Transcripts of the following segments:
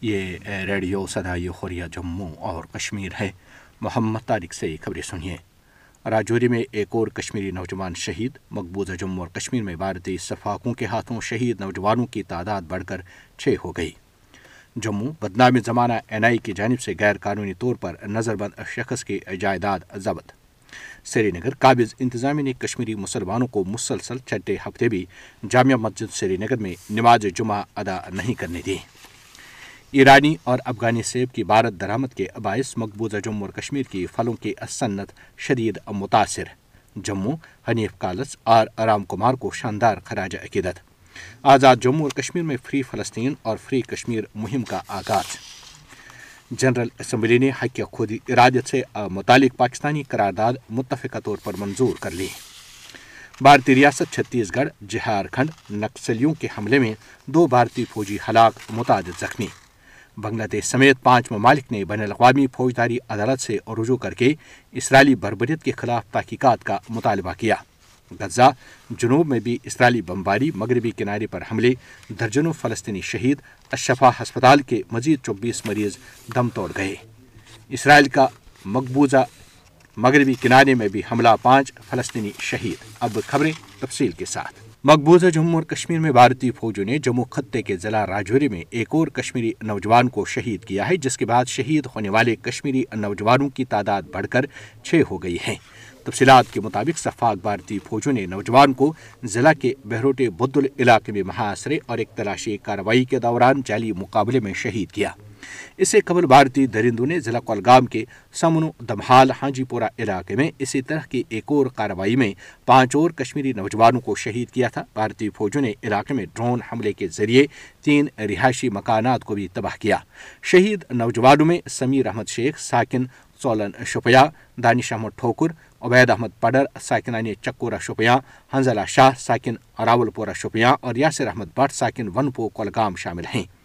یہ ریڈیو صدائی خوریہ جموں اور کشمیر ہے۔ محمد طارق سے خبریں سنیے۔ راجوری میں ایک اور کشمیری نوجوان شہید، مقبوضہ جموں اور کشمیر میں بھارتی صفاقوں کے ہاتھوں شہید نوجوانوں کی تعداد بڑھ کر چھ ہو گئی۔ جموں بدنام زمانہ این آئی کی جانب سے غیر قانونی طور پر نظر بند شخص کی جائیداد ضبط۔ سری نگر، قابض انتظامیہ نے کشمیری مسلمانوں کو مسلسل چھٹے ہفتے بھی جامعہ مسجد سری نگر میں نماز جمعہ ادا نہیں کرنے دی۔ ایرانی اور افغانی سیب کی بھارت درامد کے باعث مقبوضہ جموں اور کشمیر کی پھلوں کی صنعت شدید متاثر۔ جموں، حنیف کالس اور رام کمار کو شاندار خراج عقیدت۔ آزاد جموں اور کشمیر میں فری فلسطین اور فری کشمیر مہم کا آغاز۔ جنرل اسمبلی نے حق خود ارادت سے متعلق پاکستانی قرارداد متفقہ طور پر منظور کر لی۔ بھارتی ریاست چھتیس گڑھ جھارکھنڈ نکسلیوں کے حملے میں دو بھارتی فوجی ہلاک، متعدد زخمی۔ بنگلہ دیش سمیت پانچ ممالک نے بین الاقوامی فوجداری عدالت سے رجوع کر کے اسرائیلی بربریت کے خلاف تحقیقات کا مطالبہ کیا۔ غزہ جنوب میں بھی اسرائیلی بمباری مغربی کنارے پر حملے، درجنوں فلسطینی شہید اشفا ہسپتال کے مزید چوبیس مریض دم توڑ گئے۔ اسرائیل کا مقبوضہ مغربی کنارے میں بھی حملہ پانچ فلسطینی شہید۔ اب خبریں تفصیل کے ساتھ۔ مقبوضہ جموں اور کشمیر میں بھارتی فوجوں نے جموں خطے کے ضلع راجوری میں ایک اور کشمیری نوجوان کو شہید کیا ہے، جس کے بعد شہید ہونے والے کشمیری نوجوانوں کی تعداد بڑھ کر چھ ہو گئی ہے تفصیلات کے مطابق صفاق بھارتی فوجوں نے نوجوان کو ضلع کے بہروٹے بدل علاقے میں محاصرے اور ایک تلاشی کارروائی کے دوران جعلی مقابلے میں شہید کیا۔ اس سے قبل بھارتی درندوں نے ضلع کولگام کے سمنو دمہال ہانجی پورہ علاقے میں اسی طرح کی ایک اور کارروائی میں پانچ اور کشمیری نوجوانوں کو شہید کیا تھا۔ بھارتی فوجوں نے علاقے میں ڈرون حملے کے ذریعے تین رہائشی مکانات کو بھی تباہ کیا۔ شہید نوجوانوں میں سمیر احمد شیخ، ساکن سولن شپیا دانش احمد ٹھوکر، عبید احمد پڈر ساکنانی چکورہ شپیاں حنزلہ شاہ، ساکن راول پورہ شپیاں اور یاسر احمد بٹ، ساکن ونپو کولگام شامل ہیں۔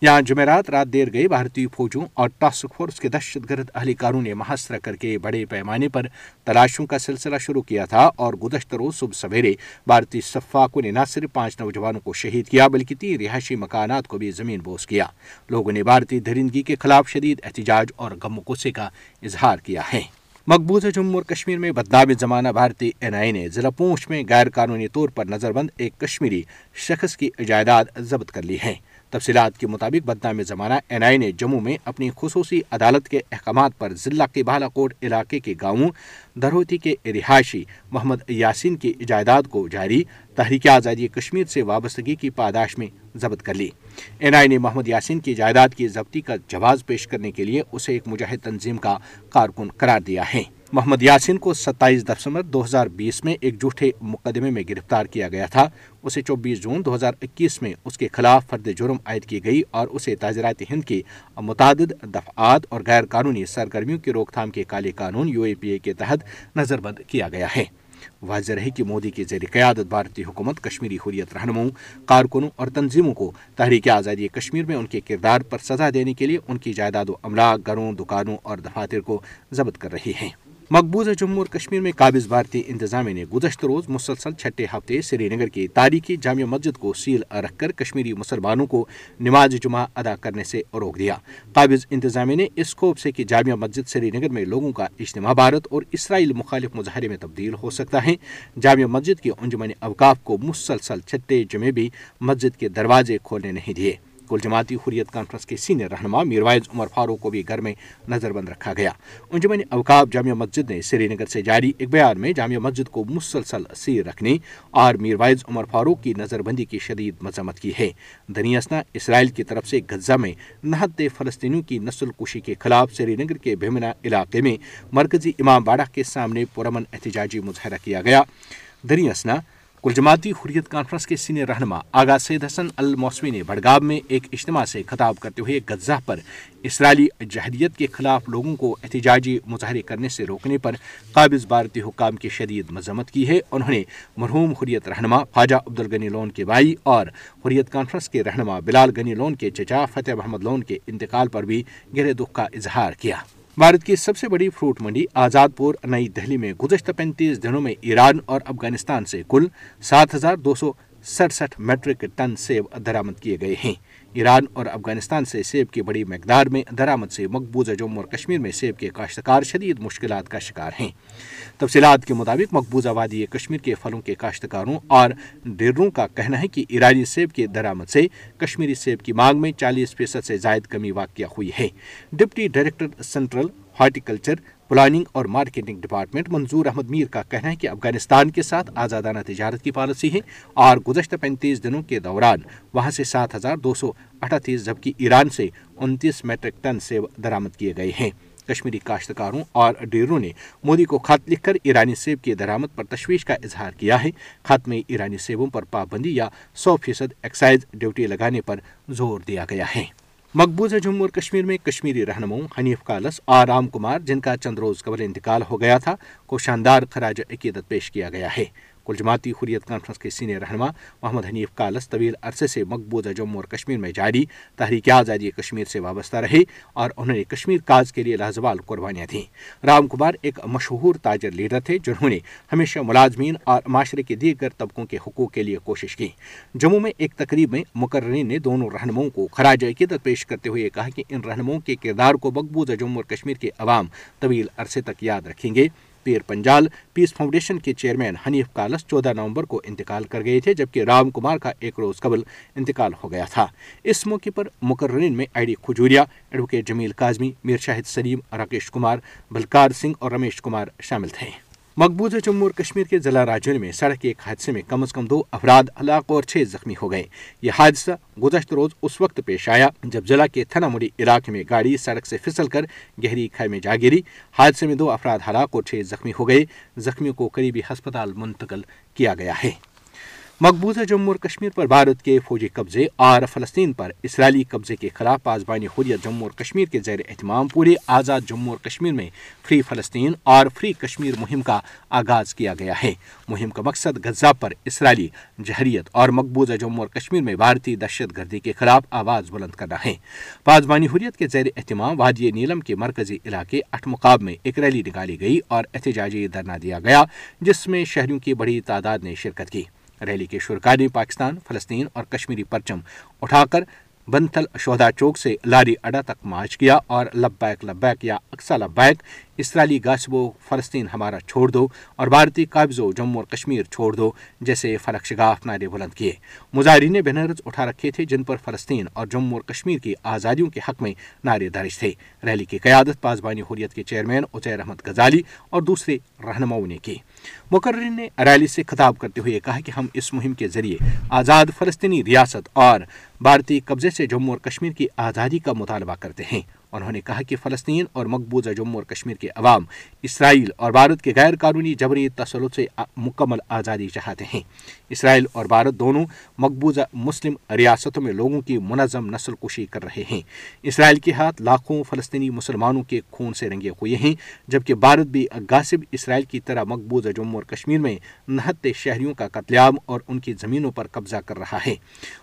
یہاں جمعرات رات دیر گئی بھارتی فوجوں اور ٹاسک فورس کے دہشت گرد اہلکاروں نے محاصرہ کر کے بڑے پیمانے پر تلاشوں کا سلسلہ شروع کیا تھا اور گزشتہ روز صبح سویرے بھارتی صفاقوں نے نہ صرف پانچ نوجوانوں کو شہید کیا بلکہ تین رہائشی مکانات کو بھی زمین بوس کیا۔ لوگوں نے بھارتی درندگی کے خلاف شدید احتجاج اور غم و غصے کا اظہار کیا ہے۔ مقبوضہ جموں اور کشمیر میں بدنام زمانہ بھارتی این آئی نے ضلع پونچھ میں غیر قانونی طور پر نظر بند ایک کشمیری شخص کی جائیداد ضبط کر لی ہے۔ تفصیلات کے مطابق بدنام زمانہ این آئی نے جموں میں اپنی خصوصی عدالت کے احکامات پر ضلع کے بالا کوٹ علاقے کے گاؤں، دھروتی کے رہائشی محمد یاسین کی جائیداد کو جاری، تحریک آزادی کشمیر سے وابستگی کی پاداش میں ضبط کر لی۔ این آئی نے محمد یاسین کی جائیداد کی ضبطی کا جواز پیش کرنے کے لیے اسے ایک مجاہد تنظیم کا کارکن قرار دیا ہے۔ محمد یاسین کو ستائیس دسمبر دو ہزار بیس میں ایک جھوٹے مقدمے میں گرفتار کیا گیا تھا۔ اسے چوبیس جون دو ہزار اکیس میں اس کے خلاف فرد جرم عائد کی گئی اور اسے تاجرات ہند کی متعدد دفعات اور غیر قانونی سرگرمیوں کی روک تھام کے کالے قانون یو اے پی اے کے تحت نظر بند کیا گیا ہے۔ واضح رہے کہ مودی کی زیر قیادت بھارتی حکومت کشمیری حریت رہنماؤں، کارکنوں اور تنظیموں کو تحریک آزادی کشمیر میں ان کے کردار پر سزا دینے کے لیے ان کی جائیداد و املاک گھروں دکانوں اور دفاتر کو ضبط کر رہی ہیں۔ مقبوضہ جموں اور کشمیر میں قابض بھارتی انتظامیہ نے گزشتہ روز مسلسل چھٹے ہفتے سری نگر کی تاریخی جامع مسجد کو سیل رکھ کر کشمیری مسلمانوں کو نماز جمعہ ادا کرنے سے روک دیا۔ قابض انتظامیہ نے اس خوف سے کہ جامع مسجد سری نگر میں لوگوں کا اجتماع بھارت اور اسرائیل مخالف مظاہرے میں تبدیل ہو سکتا ہے۔ جامع مسجد کے انجمن اوقاف کو مسلسل چھٹے جمعے بھی مسجد کے دروازے کھولنے نہیں دیے۔ کل جماعتی حریت کانفرنس کے سینئر رہنما میروائز عمر فاروق کو بھی گھر میں نظر بند رکھا گیا۔ انجمن اوقاب جامعہ مسجد نے سری نگر سے جاری ایک بیان میں جامعہ مسجد کو مسلسل سیر رکھنے اور میروائز عمر فاروق کی نظر بندی کی شدید مذمت کی ہے۔ دنیاسنا اسرائیل کی طرف سے غزہ میں نہت فلسطینیوں کی نسل کشی کے خلاف سری نگر کے بھمنا علاقے میں مرکزی امام باڑہ کے سامنے پرامن احتجاجی مظاہرہ کیا گیا۔ دنیاسنا کل جماعتی حریت کانفرنس کے سینئر رہنما آغا سید حسن الموسوی نے بڑگام میں ایک اجتماع سے خطاب کرتے ہوئے غزہ پر اسرائیلی جہریت کے خلاف لوگوں کو احتجاجی مظاہرے کرنے سے روکنے پر قابض بھارتی حکام کی شدید مذمت کی ہے۔ انہوں نے مرحوم حریت رہنما خواجہ عبدالغنی لون کے بھائی اور حریت کانفرنس کے رہنما بلال غنی لون کے چچا فتح محمد لون کے انتقال پر بھی گہرے دکھ کا اظہار کیا۔ بھارت کی سب سے بڑی فروٹ منڈی آزاد پور نئی دہلی میں گزشتہ پینتیس دنوں میں ایران اور افغانستان سے کل سات ہزار دو سو سڑسٹھ میٹرک ٹن سیب درامد کیے گئے ہیں۔ ایران اور افغانستان سے سیب کی بڑی مقدار میں درامد سے مقبوضہ جموں اور کشمیر میں سیب کے کاشتکار شدید مشکلات کا شکار ہیں۔ تفصیلات کے مطابق مقبوضہ وادی کشمیر کے پھلوں کے کاشتکاروں اور ڈیروں کا کہنا ہے کہ ایرانی سیب کے درامد سے کشمیری سیب کی مانگ میں چالیس فیصد سے زائد کمی واقع ہوئی ہے۔ Deputy director central horticulture, planning اور مارکیٹنگ ڈپارٹمنٹ منظور احمد میر کا کہنا ہے کہ افغانستان کے ساتھ آزادانہ تجارت کی پالیسی ہے اور گزشتہ پینتیس دنوں کے دوران وہاں سے سات ہزار دو سو اٹھتیس جبکہ ایران سے انتیس میٹرک ٹن سیب درامد کیے گئے ہیں۔ کشمیری کاشتکاروں اور ڈیروں نے مودی کو خط لکھ کر ایرانی سیب کی درامد پر تشویش کا اظہار کیا ہے۔ خط میں ایرانی سیبوں پر پابندی یا سو فیصد ایکسائز ڈیوٹی لگانے پر زور دیا گیا ہے۔ مقبوضہ جموں اور کشمیر میں کشمیری رہنماؤں حنیف کالس اور رام کمار، جن کا چند روز قبل انتقال ہو گیا تھا، کو شاندار خراج عقیدت پیش کیا گیا ہے۔ کل جماعتی حریت کانفرنس کے سینئر رہنما محمد حنیف کالس طویل عرصے سے مقبوضہ جموں اور کشمیر میں جاری، تحریک آزادی کشمیر سے وابستہ رہے اور انہوں نے کشمیر کاز کے لیے لازوال قربانیاں دیں۔ رام کمار ایک مشہور تاجر لیڈر تھے جنہوں نے ہمیشہ ملازمین اور معاشرے کے دیگر طبقوں کے حقوق کے لیے کوشش کی۔ جموں میں ایک تقریب میں مقررین نے دونوں رہنماؤں کو خراج عقیدت پیش کرتے ہوئے کہا کہ ان رہنماؤں کے کردار کو مقبوضہ جموں اور کشمیر کے عوام طویل عرصے تک یاد رکھیں گے۔ پیر پنجال پیس فاؤنڈیشن کے چیئرمین حنیف کالس چودہ نومبر کو انتقال کر گئے تھے، جبکہ رام کمار کا ایک روز قبل انتقال ہو گیا تھا۔ اس موقع پر مقررین میں I D Khajuria, advocate Jameel Kazmi, Mir Shahid Saleem, Rakesh Kumar, Balkar Singh اور رمیش کمار شامل تھے۔ مقبوضہ جموں اور کشمیر کے ضلع راجور میں سڑک کے ایک حادثے میں کم از کم دو افراد ہلاک اور چھ زخمی ہو گئے۔ یہ حادثہ گزشتہ روز اس وقت پیش آیا جب ضلع کے تھنا مڑی علاقے میں گاڑی سڑک سے پھسل کر گہری کھائی میں جا گری۔ حادثے میں دو افراد ہلاک اور چھ زخمی ہو گئے۔ زخمیوں کو قریبی ہسپتال منتقل کیا گیا ہے۔ مقبوضہ جموں اور کشمیر پر بھارت کے فوجی قبضے اور فلسطین پر اسرائیلی قبضے کے خلاف پاسبانی حریت جموں اور کشمیر کے زیر اہتمام پورے آزاد جموں اور کشمیر میں فری فلسطین اور فری کشمیر مہم کا آغاز کیا گیا ہے۔ مہم کا مقصد غزہ پر اسرائیلی جہریت اور مقبوضہ جموں اور کشمیر میں بھارتی دہشت گردی کے خلاف آواز بلند کرنا ہے۔ پاسبانی حریت کے زیر اہتمام، وادی نیلم کے مرکزی علاقے اٹھ مقاب میں ایک ریلی نکالی گئی اور احتجاجی دھرنا دیا گیا، جس میں شہریوں کی بڑی تعداد نے شرکت کی۔ ریلی کے شرکا نے پاکستان، فلسطین اور کشمیری پرچم اٹھا کر بنتھل شہدا چوک سے لاری اڈا تک مارچ کیا اور لبیک لبیک یا اکسا لبیک اسرائیلی گاسبو فلسطین ہمارا چھوڑ دو اور بھارتی قابض جموں اور کشمیر چھوڑ دو، جیسے فلک شگاف نعرے بلند کیے۔ مظاہرین نے بینرز اٹھا رکھے تھے، جن پر فلسطین اور جموں اور کشمیر کی آزادیوں کے حق میں نعرے درج تھے۔ ریلی کی قیادت پاسبانی حریت کے چیئرمین اچیر احمد غزالی اور دوسرے رہنماؤں نے کی۔ مقررین نے ریلی سے خطاب کرتے ہوئے کہا کہ ہم اس مہم کے ذریعے آزاد فلسطینی ریاست اور بھارتی قبضے سے جموں اور کشمیر کی آزادی کا مطالبہ کرتے ہیں۔ انہوں نے کہا کہ فلسطین اور مقبوضہ جموں اور کشمیر کے عوام، اسرائیل اور بھارت کے غیر قانونی جبری تسلط سے مکمل آزادی چاہتے ہیں۔ اسرائیل اور بھارت دونوں مقبوضہ مسلم ریاستوں میں لوگوں کی منظم نسل کشی کر رہے ہیں۔ اسرائیل کے ہاتھ لاکھوں فلسطینی مسلمانوں کے خون سے رنگے ہوئے ہیں، جبکہ بھارت بھی غاصب اسرائیل کی طرح مقبوضہ جموں اور کشمیر میں نہتے شہریوں کا قتل عام اور ان کی زمینوں پر قبضہ کر رہا ہے۔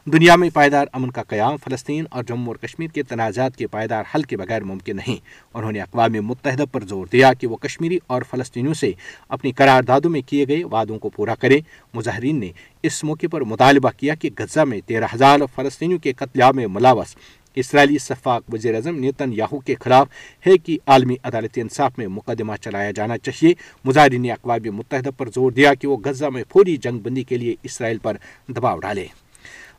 دنیا میں پائیدار امن کا قیام فلسطین اور جموں اور کشمیر کے تنازعات کے پائیدار حل کے بغیر ممکن نہیں۔ انہوں نے اقوام متحدہ پر زور دیا کہ وہ کشمیری اور فلسطینیوں سے اپنی قراردادوں میں کیے گئے وعدوں کو پورا کرے مظاہرین نے اس موقع پر مطالبہ کیا کہ غزہ میں تیرہ ہزار فلسطینیوں کے قتل عام میں ملاوس اسرائیلی صفاق وزیر اعظم نیتن یاہو کے خلاف ہے کہ عالمی عدالت انصاف میں مقدمہ چلایا جانا چاہیے۔ مظاہرین نے اقوام متحدہ پر زور دیا کہ وہ غزہ میں فوری جنگ بندی کے لیے اسرائیل پر دباؤ ڈالے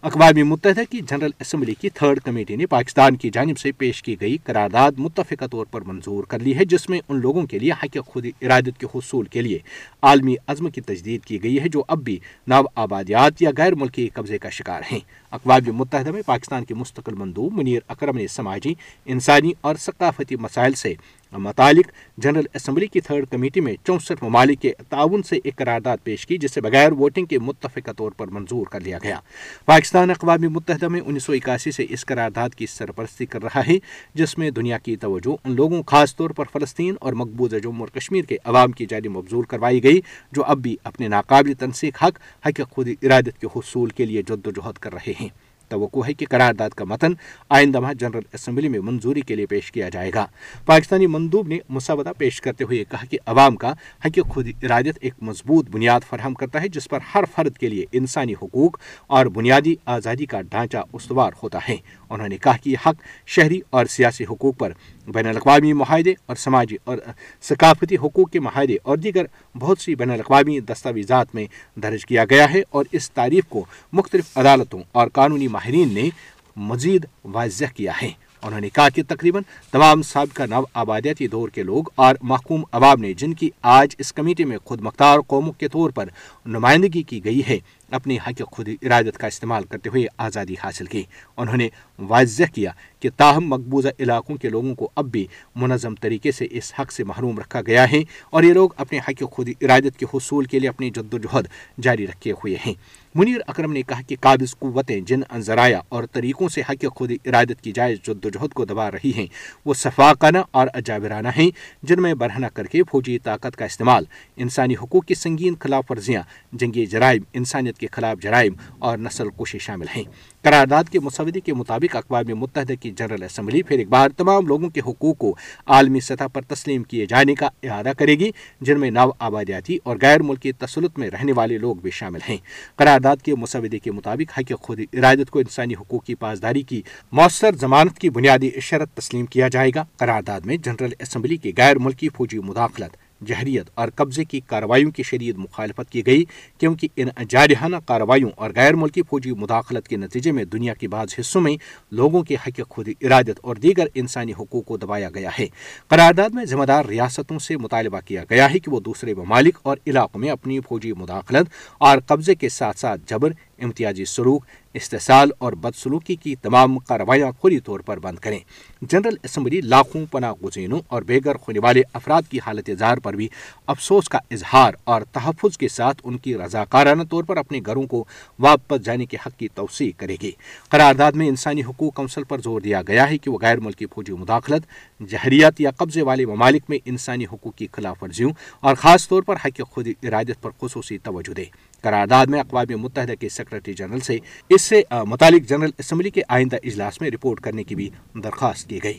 اقوام متحدہ کی جنرل اسمبلی کی تھرڈ کمیٹی نے پاکستان کی جانب سے پیش کی گئی قرارداد متفقہ طور پر منظور کر لی ہے، جس میں ان لوگوں کے لیے حق خود ارادت کے حصول کے لیے عالمی عزم کی تجدید کی گئی ہے، جو اب بھی نو آبادیات یا غیر ملکی قبضے کا شکار ہیں۔ اقوام متحدہ میں پاکستان کے مستقل مندوب منیر اکرم نے سماجی، انسانی اور ثقافتی مسائل سے متعلق جنرل اسمبلی کی تھرڈ کمیٹی میں چونسٹھ ممالک کے تعاون سے ایک قرارداد پیش کی جسے بغیر ووٹنگ کے متفقہ طور پر منظور کر لیا گیا۔ پاکستان اقوام متحدہ میں انیس سو اکاسی سے اس قرارداد کی سرپرستی کر رہا ہے، جس میں دنیا کی توجہ ان لوگوں، خاص طور پر فلسطین اور مقبوضہ جموں اور کشمیر کے عوام کی جانب مبزور کروائی گئی، جو اب بھی اپنے ناقابل تنسیق حق حق خود ارادت کے حصول کے لیے جد و جہد کر رہے ہیں۔ توقع ہے کہ قرارداد کا متن آئندہ ماہ جنرل اسمبلی میں منظوری کے لیے پیش کیا جائے گا۔ پاکستانی مندوب نے مسودہ پیش کرتے ہوئے کہا کہ عوام کا حق خود ارادت ایک مضبوط بنیاد فراہم کرتا ہے، جس پر ہر فرد کے لیے انسانی حقوق اور بنیادی آزادی کا ڈھانچہ استوار ہوتا ہے۔ انہوں نے کہا کہ یہ حق شہری اور سیاسی حقوق پر، بین الاقوامی معاہدے اور سماجی اور ثقافتی حقوق کے معاہدے اور دیگر بہت سی بین الاقوامی دستاویزات میں درج کیا گیا ہے اور اس تعریف کو مختلف عدالتوں اور قانونی ماہرین نے مزید واضح کیا ہے۔ انہوں نے کہا کہ تقریباً تمام سابقہ نو آبادیاتی دور کے لوگ اور محکوم عوام نے جن کی آج اس کمیٹی میں خود مختار قوموں کے طور پر نمائندگی کی گئی ہے اپنی حق خود ارادت کا استعمال کرتے ہوئے آزادی حاصل کی۔ انہوں نے واضح کیا کہ تاہم مقبوضہ علاقوں کے لوگوں کو اب بھی منظم طریقے سے اس حق سے محروم رکھا گیا ہے اور یہ لوگ اپنے حق خود ارادت کے حصول کے لیے اپنی جد و جہد جاری رکھے ہوئے ہیں۔ منیر اکرم نے کہا کہ قابض قوتیں جن ذرائع اور طریقوں سے حق خود ارادت کی جائز جد و جہد کو دبا رہی ہیں، وہ صفاقانہ اور اجابرانہ ہیں، جن میں برہنہ کر کے فوجی طاقت کا استعمال، انسانی حقوق کی سنگین خلاف ورزیاں، جنگی جرائم، انسانیت کے خلاف جرائم اور نسل کشی شامل ہیں۔ قرارداد کے مسودے کے مطابق اقوام متحدہ کی جنرل اسمبلی پھر ایک بار تمام لوگوں کے حقوق کو عالمی سطح پر تسلیم کیے جانے کا اعادہ کرے گی، جن میں نو آبادیاتی اور غیر ملکی تسلط میں رہنے والے لوگ بھی شامل ہیں۔ قرارداد کے مسودے کے مطابق حق خود ارادت کو انسانی حقوق کی پاسداری کی مؤثر ضمانت کی بنیادی شرط تسلیم کیا جائے گا۔ قرارداد میں جنرل اسمبلی کی غیر ملکی فوجی مداخلت جہریت اور قبضے کی کارروائیوں کی شدید مخالفت کی گئی، کیونکہ ان جارحانہ کارروائیوں اور غیر ملکی فوجی مداخلت کے نتیجے میں دنیا کے بعض حصوں میں لوگوں کے حق خود ارادت اور دیگر انسانی حقوق کو دبایا گیا ہے۔ قرارداد میں ذمہ دار ریاستوں سے مطالبہ کیا گیا ہے کہ وہ دوسرے ممالک اور علاقوں میں اپنی فوجی مداخلت اور قبضے کے ساتھ ساتھ جبر امتیازی سلوک، استحصال اور بدسلوکی کی تمام کارروائیاں فوری طور پر بند کریں۔ جنرل اسمبلی لاکھوں پناہ گزینوں اور بے گھر ہونے والے افراد کی حالت اظہار پر بھی افسوس کا اظہار اور تحفظ کے ساتھ ان کی رضاکارانہ طور پر اپنے گھروں کو واپس جانے کے حق کی توسیع کرے گی۔ قرارداد میں انسانی حقوق کونسل پر زور دیا گیا ہے کہ وہ غیر ملکی فوجی مداخلت، جہریت یا قبضے والے ممالک میں انسانی حقوق کی خلاف ورزیوں اور خاص طور پر حق خود ارادت پر خصوصی توجہ دے۔ قرارداد میں اقوام متحدہ کے سیکرٹری جنرل سے اس سے متعلق جنرل اسمبلی کے آئندہ اجلاس میں رپورٹ کرنے کی بھی درخواست کی گئی۔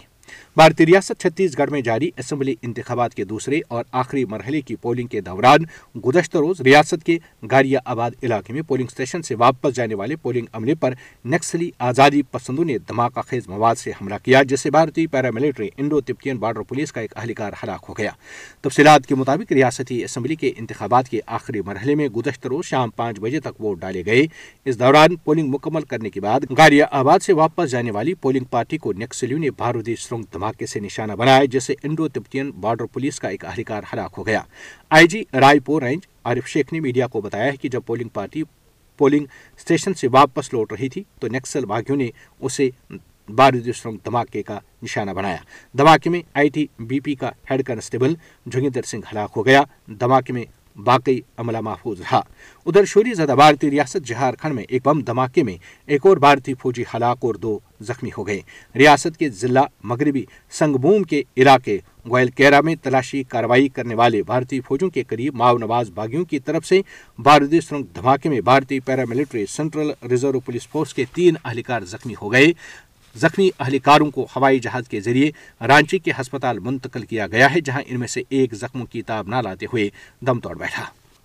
بھارتی ریاست چھتیس گڑھ میں جاری اسمبلی انتخابات کے دوسرے اور آخری مرحلے کی پولنگ کے دوران گزشتہ روز ریاست کے گاریا آباد علاقے میں پولنگ اسٹیشن سے واپس جانے والے پولنگ عملے پر نکسلی آزادی پسندوں نے دھماکہ خیز مواد سے حملہ کیا، جس سے بھارتی paramilitary Indo Tibetan border police کا ایک اہلکار ہلاک ہو گیا۔ تفصیلات کے مطابق ریاستی اسمبلی کے انتخابات کے آخری مرحلے میں گزشتہ روز شام پانچ بجے تک ووٹ ڈالے گئے۔ اس دوران پولنگ مکمل کرنے کے بعد گاریا آباد سے واپس جانے والی پولنگ پارٹی کو نکسلیوں نے بارودی سرنگ بم دھماکے سے نشانہ بنایا جسے انڈو تبتین بارڈر پولیس کا ایک اہلکار ہلاک ہو گیا۔ آئی جی رائے پور رینج، عارف شیخ نے میڈیا کو بتایا ہے کہ جب پولنگ پارٹی، پولنگ اسٹیشن سے واپس لوٹ رہی تھی، تو نکسل باغیوں نے اسے بارودی سرنگ دھماکے کا نشانہ بنایا۔ دھماکے میں آئی ٹی بی پی کا ہیڈ کانسٹیبل جوگندر سنگھ ہلاک ہو گیا۔ دھماکے میں باقی عملہ محفوظ رہا۔ ادھر شوری زدہ بھارتی ریاست جھارکھنڈ میں ایک بم دھماکے میں ایک اور بھارتی فوجی ہلاک اور دو زخمی ہو گئے۔ ریاست کے ضلع مغربی سنگ بوم کے علاقے گوئل کیرا میں تلاشی کارروائی کرنے والے بھارتی فوجوں کے قریب ماؤ نواز باغیوں کی طرف سے بارودی سرنگ دھماکے میں بھارتی paramilitary central reserve police force کے تین اہلکار زخمی ہو گئے۔ زخمی اہلکاروں کو ہوائی جہاز کے ذریعے رانچی کے ہسپتال منتقل کیا گیا ہے، جہاں ان میں سے ایک زخموں کی تاب نہ لاتے ہوئے دم توڑ بیٹھا۔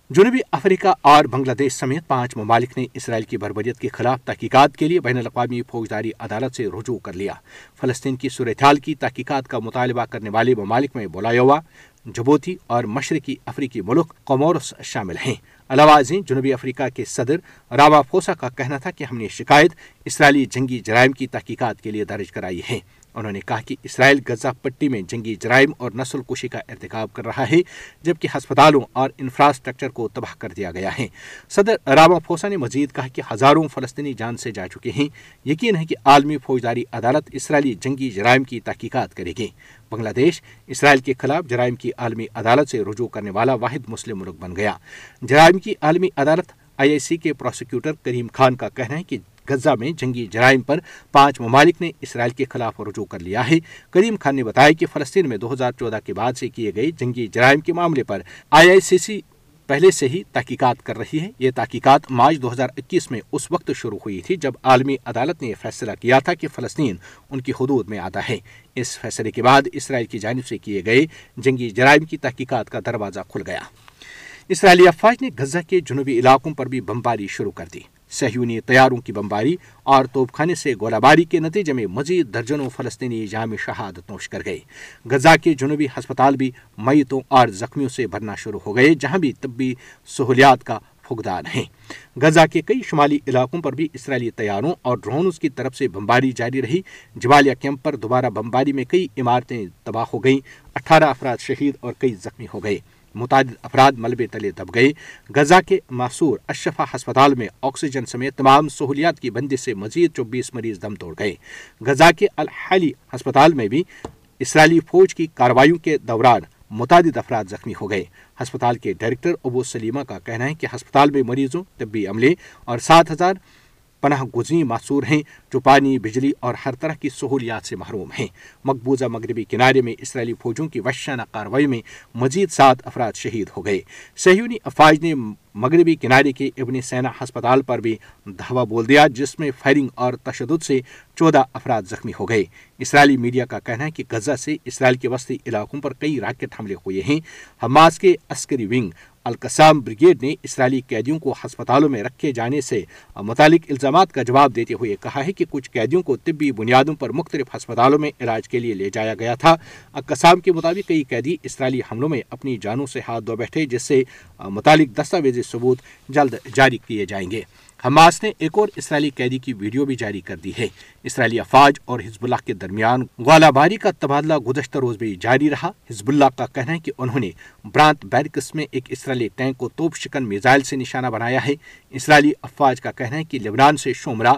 جنوبی افریقہ اور بنگلہ دیش سمیت پانچ ممالک نے اسرائیل کی بربریت کے خلاف تحقیقات کے لیے بین الاقوامی فوجداری عدالت سے رجوع کر لیا۔ فلسطین کی صورتحال کی تحقیقات کا مطالبہ کرنے والے ممالک میں بولایوا جبوتی اور مشرقی افریقی ملک کومورس شامل ہیں۔ علاوہ ازیں جنوبی افریقہ کے صدر راوا فوسا کا کہنا تھا کہ ہم نے شکایت اسرائیلی جنگی جرائم کی تحقیقات کے لیے درج کرائی ہے۔ انہوں نے کہا کہ اسرائیل غزہ پٹی میں جنگی جرائم اور نسل کشی کا ارتکاب کر رہا ہے، جبکہ ہسپتالوں اور انفراسٹرکچر کو تباہ کر دیا گیا ہے۔ صدر راما پھوسا نے مزید کہا کہ ہزاروں فلسطینی جان سے جا چکے ہیں۔ یقین ہے کہ عالمی فوجداری عدالت اسرائیلی جنگی جرائم کی تحقیقات کرے گی۔ بنگلہ دیش اسرائیل کے خلاف جرائم کی عالمی عدالت سے رجوع کرنے والا واحد مسلم ملک بن گیا۔ جرائم کی عالمی عدالت آئی آئی سی کے پروسیکیوٹر کریم خان کا کہنا ہے کہ غزہ میں جنگی جرائم پر پانچ ممالک نے اسرائیل کے خلاف رجوع کر لیا ہے۔ کریم خان نے بتایا کہ فلسطین میں دو ہزار چودہ کے بعد سے کیے گئے جنگی جرائم کے معاملے پر آئی آئی سی سی پہلے سے ہی تحقیقات کر رہی ہے۔ یہ تحقیقات مارچ دو ہزار اکیس میں اس وقت شروع ہوئی تھی جب عالمی عدالت نے یہ فیصلہ کیا تھا کہ فلسطین ان کی حدود میں آتا ہے۔ اس فیصلے کے بعد اسرائیل کی جانب سے کیے گئے جنگی جرائم کی تحقیقات کا دروازہ کھل گیا۔ اسرائیلی افواج نے غزہ کے جنوبی علاقوں پر بھی بمباری شروع کر دی۔ سہیونی طیاروں کی بمباری اور توپ خانے سے گولہ باری کے نتیجے میں مزید درجنوں فلسطینی جام شہادت نوش کر گئے غزہ کے جنوبی ہسپتال بھی میتوں اور زخمیوں سے بھرنا شروع ہو گئے جہاں بھی طبی سہولیات کا فقدان ہے غزہ کے کئی شمالی علاقوں پر بھی اسرائیلی طیاروں اور ڈرونز کی طرف سے بمباری جاری رہی جبالیہ کیمپ پر دوبارہ بمباری میں کئی عمارتیں تباہ ہو گئیں اٹھارہ افراد شہید اور کئی زخمی ہو گئے متعدد افراد ملبے تلے دب گئے۔ غزہ کے محصور اشفا ہسپتال میں آکسیجن سمیت تمام سہولیات کی بندش سے مزید چوبیس مریض دم توڑ گئے۔ غزہ کے الحالی ہسپتال میں بھی اسرائیلی فوج کی کارروائیوں کے دوران متعدد افراد زخمی ہو گئے۔ ہسپتال کے ڈائریکٹر ابو سلیمہ کا کہنا ہے کہ ہسپتال میں مریضوں، طبی عملے اور سات ہزار پناہ گزین معصور ہیں جو پانی، بجلی اور ہر طرح کی سہولیات سے محروم ہیں۔ مقبوضہ مغربی کنارے میں اسرائیلی فوجوں کی وحشانہ کارروائی میں مزید سات افراد شہید ہو گئے۔ سہیونی افواج نے مغربی کنارے کے ابن سینا ہسپتال پر بھی دھوا بول دیا، جس میں فائرنگ اور تشدد سے چودہ افراد زخمی ہو گئے۔ اسرائیلی میڈیا کا کہنا ہے کہ غزہ سے اسرائیل کے وسطی علاقوں پر کئی راکٹ حملے ہوئے ہیں۔ حماس کے عسکری ونگ القسام بریگیڈ نے اسرائیلی قیدیوں کو ہسپتالوں میں رکھے جانے سے متعلق الزامات کا جواب دیتے ہوئے کہا ہے کہ کچھ قیدیوں کو طبی بنیادوں پر مختلف ہسپتالوں میں علاج کے لیے لے جایا گیا تھا۔ القسام کے مطابق کئی قیدی اسرائیلی حملوں میں اپنی جانوں سے ہاتھ دھو بیٹھے، جس سے متعلق دستاویزی ثبوت جلد جاری کیے جائیں گے۔ حماس نے ایک اور اسرائیلی قیدی کی ویڈیو بھی جاری کر دی ہے۔ اسرائیلی افواج اور حزب اللہ کے درمیان گولہ باری کا تبادلہ گزشتہ روز بھی جاری رہا۔ حزب اللہ کا کہنا ہے کہ انہوں نے برانت بیرکس میں ایک اسرائیلی ٹینک کو توپ شکن میزائل سے نشانہ بنایا ہے۔ اسرائیلی افواج کا کہنا ہے کہ لبنان سے شومرا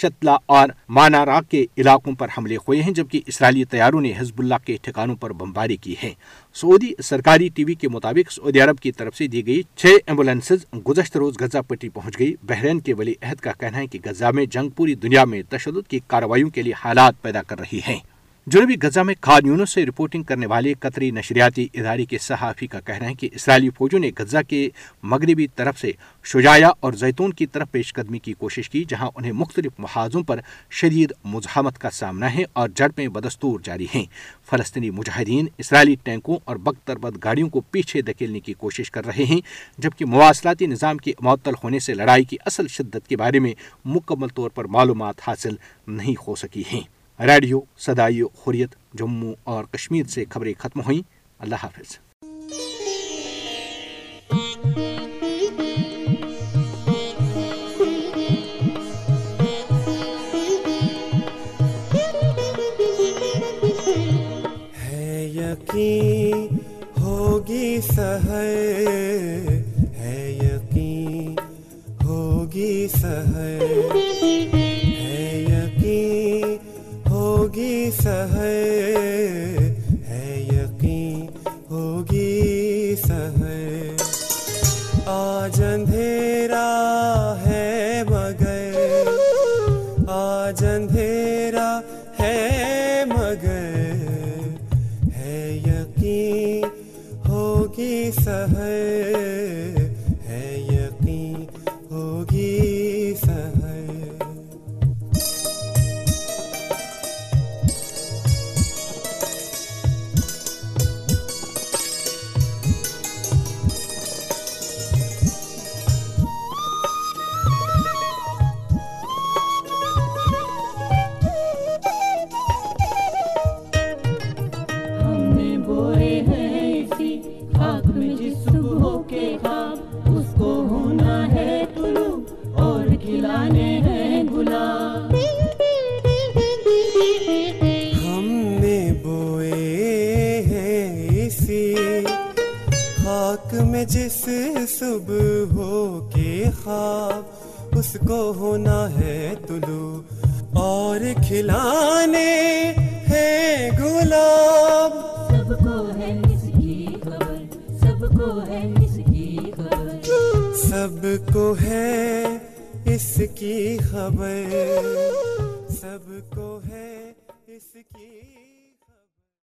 شتلا اور مانارا کے علاقوں پر حملے ہوئے ہیں، جبکہ اسرائیلی طیاروں نے حزب اللہ کے ٹھکانوں پر بمباری کی ہے۔ سعودی سرکاری ٹی وی کے مطابق سعودی عرب کی طرف سے دی گئی چھ ایمبولینسز گزشتہ روز غزہ پٹی پہنچ گئی۔ بحرین کے ولی عہد کا کہنا ہے کہ غزہ میں جنگ پوری دنیا میں تشدد کی کارروائیوں کے لیے حالات پیدا کر رہی ہیں۔ جنوبی غزہ میں خان یونس سے رپورٹنگ کرنے والے قطری نشریاتی ادارے کے صحافی کا کہنا ہے کہ اسرائیلی فوجوں نے غزہ کے مغربی طرف سے شجایا اور زیتون کی طرف پیش قدمی کی کوشش کی، جہاں انہیں مختلف محاذوں پر شدید مزاحمت کا سامنا ہے اور جڑ میں بدستور جاری ہیں۔ فلسطینی مجاہدین اسرائیلی ٹینکوں اور بد بد گاڑیوں کو پیچھے دھکیلنے کی کوشش کر رہے ہیں، جبکہ مواصلاتی نظام کے معطل ہونے سے لڑائی کی اصل شدت کے بارے میں مکمل طور پر معلومات حاصل نہیں ہو سکی ہیں۔ ریڈیو صدائی حریت جموں اور کشمیر سے خبریں ختم ہوئیں۔ اللہ حافظ۔ ہوگی سہر کھلانے ہیں گلاب۔ ہم نے بوئے ہیں اسی خاک میں جس صبح ہو کے خواب اس کو ہونا ہے طلوع۔ اور کھلانے ہیں گلاب۔ سب کو ہے اس کی خبر سب کو ہے اس کی خبر۔ سب کو ہے اس کی خبر سب کو ہے اس کی